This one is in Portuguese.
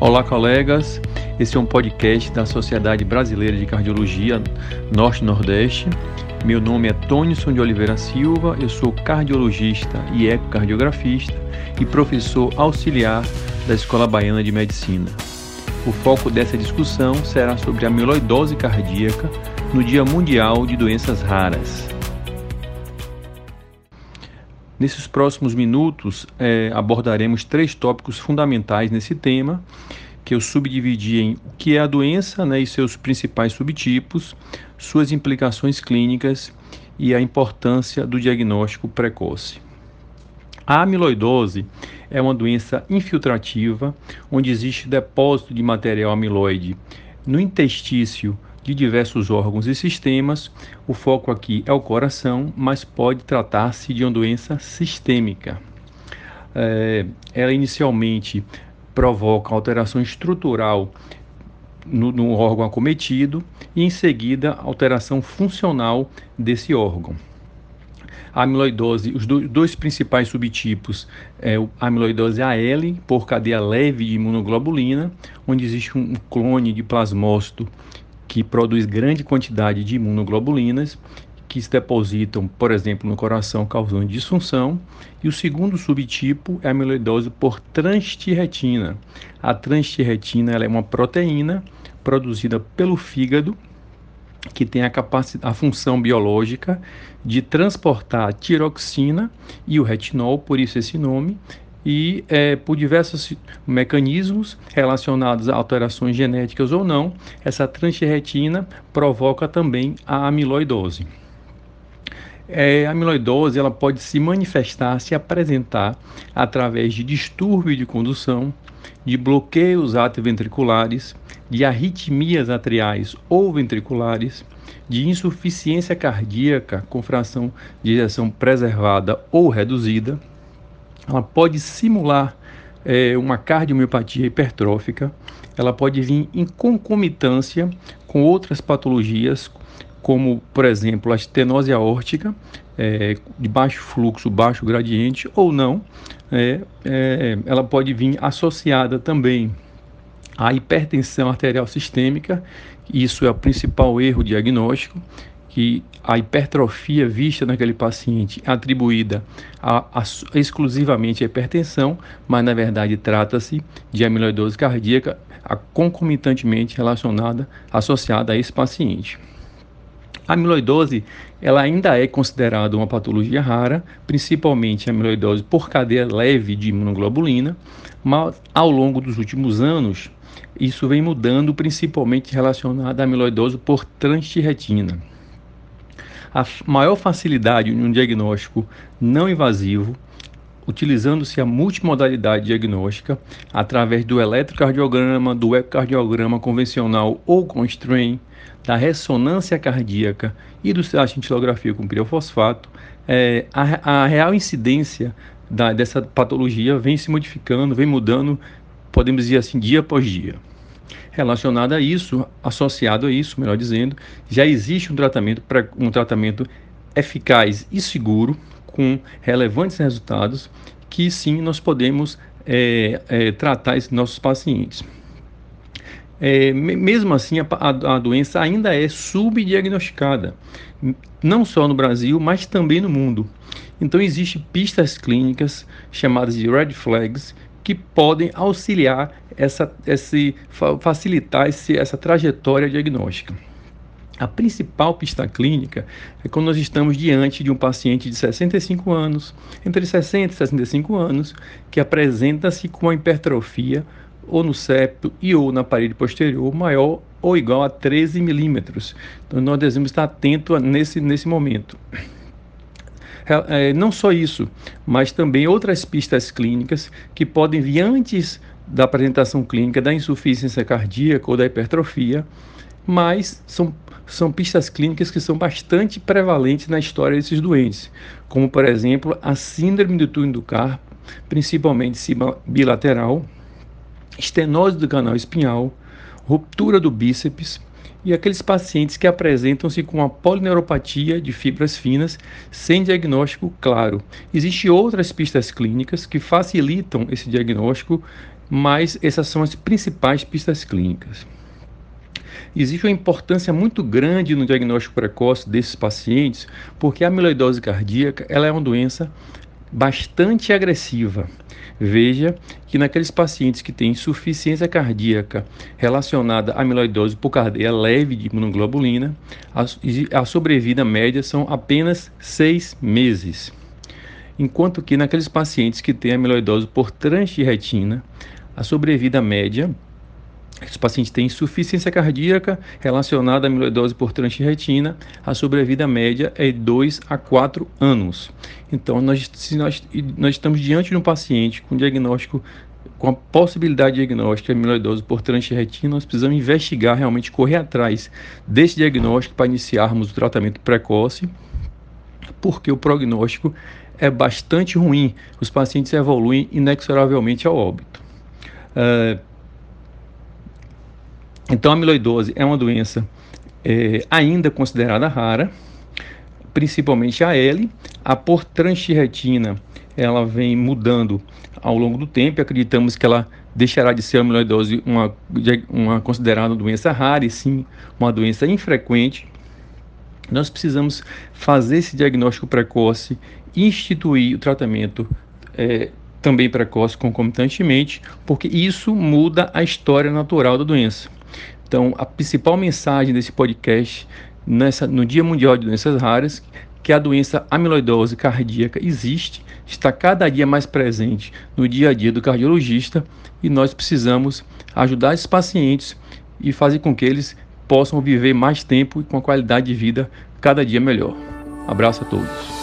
Olá, colegas. Esse é um podcast da Sociedade Brasileira de Cardiologia Norte-Nordeste. Meu nome é Tônison de Oliveira Silva, eu sou cardiologista e ecocardiografista e professor auxiliar da Escola Baiana de Medicina. O foco dessa discussão será sobre a amiloidose cardíaca no Dia Mundial de Doenças Raras. Nesses próximos minutos, é, abordaremos três tópicos fundamentais nesse tema, que eu subdividi em o que é a doença né, e seus principais subtipos, suas implicações clínicas e a importância do diagnóstico precoce. A amiloidose é uma doença infiltrativa, onde existe depósito de material amiloide no intestício de diversos órgãos e sistemas. O foco aqui é o coração, mas pode tratar-se de uma doença sistêmica. É, ela inicialmente provoca alteração estrutural no, no órgão acometido e, em seguida, alteração funcional desse órgão. A amiloidose, os dois principais subtipos é a amiloidose AL, por cadeia leve de imunoglobulina, onde existe um clone de plasmócito que produz grande quantidade de imunoglobulinas que se depositam, por exemplo, no coração, causando disfunção. E o segundo subtipo é a amiloidose por transtirretina. A transtirretina é uma proteína produzida pelo fígado que tem a, a função biológica de transportar a tiroxina e o retinol, por isso esse nome, e é, por diversos mecanismos relacionados a alterações genéticas ou não, essa transretina provoca também a amiloidose. É, a amiloidose ela pode se manifestar, se apresentar através de distúrbio de condução, de bloqueios atrioventriculares, de arritmias atriais ou ventriculares, de insuficiência cardíaca com fração de ejeção preservada ou reduzida, ela pode simular é, uma cardiomiopatia hipertrófica, ela pode vir em concomitância com outras patologias, como, por exemplo, a estenose aórtica, é, de baixo fluxo, baixo gradiente, ou não, é, é, ela pode vir associada também à hipertensão arterial sistêmica, isso é o principal erro diagnóstico, que a hipertrofia vista naquele paciente é atribuída a, a, exclusivamente à hipertensão, mas na verdade trata-se de amiloidose cardíaca a, concomitantemente relacionada, associada a esse paciente. A amiloidose ela ainda é considerada uma patologia rara, principalmente a amiloidose por cadeia leve de imunoglobulina, mas ao longo dos últimos anos isso vem mudando, principalmente relacionado à amiloidose por transtirretina a maior facilidade em um diagnóstico não invasivo, utilizando-se a multimodalidade diagnóstica através do eletrocardiograma, do ecocardiograma convencional ou com strain, da ressonância cardíaca e do da cintilografia com pirofosfato, é, a, a, real incidência da, dessa patologia vem se modificando, vem mudando, podemos dizer assim, dia após dia. Relacionado a isso, associado a isso, melhor dizendo, já existe um tratamento, um tratamento eficaz e seguro, com relevantes resultados, que sim nós podemos é, é, tratar esses nossos pacientes. É, mesmo assim, a, a, doença ainda é subdiagnosticada, não só no Brasil, mas também no mundo. Então, existem pistas clínicas chamadas de red flags que podem auxiliar essa, esse, facilitar esse, essa trajetória diagnóstica. A principal pista clínica é quando nós estamos diante de um paciente de 65 anos, entre 60 e 65 anos, que apresenta-se com uma hipertrofia ou no septo e ou na parede posterior maior ou igual a 13 milímetros. Então nós devemos estar atentos nesse, nesse momento. É, não só isso, mas também outras pistas clínicas que podem vir antes da apresentação clínica da insuficiência cardíaca ou da hipertrofia, mas são, são pistas clínicas que são bastante prevalentes na história desses doentes, como por exemplo a síndrome do túnel do carpo, principalmente bilateral, estenose do canal espinhal, ruptura do bíceps, e aqueles pacientes que apresentam-se com a polineuropatia de fibras finas sem diagnóstico claro. Existem outras pistas clínicas que facilitam esse diagnóstico mas essas são as principais pistas clínicas. Existe uma importância muito grande no diagnóstico precoce desses pacientes, porque a amiloidose cardíaca ela é uma doença bastante agressiva. Veja que naqueles pacientes que têm insuficiência cardíaca relacionada à amiloidose por cadeia leve de imunoglobulina, a, a sobrevida média são apenas seis meses. Enquanto que naqueles pacientes que têm amiloidose por transtirretina, a sobrevida média os pacientes têm insuficiência cardíaca relacionada à amiloidose por transtirretina, a sobrevida média é 2 a 4 anos. Então, nós, se nós, nós estamos diante de um paciente com diagnóstico, com a possibilidade de diagnóstico de amiloidose por transtirretina, nós precisamos investigar, realmente correr atrás desse diagnóstico para iniciarmos o tratamento precoce, porque o prognóstico é bastante ruim. Os pacientes evoluem inexoravelmente ao óbito. Uh, então, a amiloidose é uma doença é, ainda considerada rara, principalmente a L. A portranstirretina, ela vem mudando ao longo do tempo. Acreditamos que ela deixará de ser a amiloidose uma, uma considerada doença rara e sim uma doença infrequente. Nós precisamos fazer esse diagnóstico precoce, instituir o tratamento é, também precoce concomitantemente, porque isso muda a história natural da doença. Então, a principal mensagem desse podcast nessa, no Dia Mundial de Doenças Raras, que a doença amiloidose cardíaca existe, está cada dia mais presente no dia a dia do cardiologista e nós precisamos ajudar esses pacientes e fazer com que eles possam viver mais tempo e com a qualidade de vida cada dia melhor. Abraço a todos.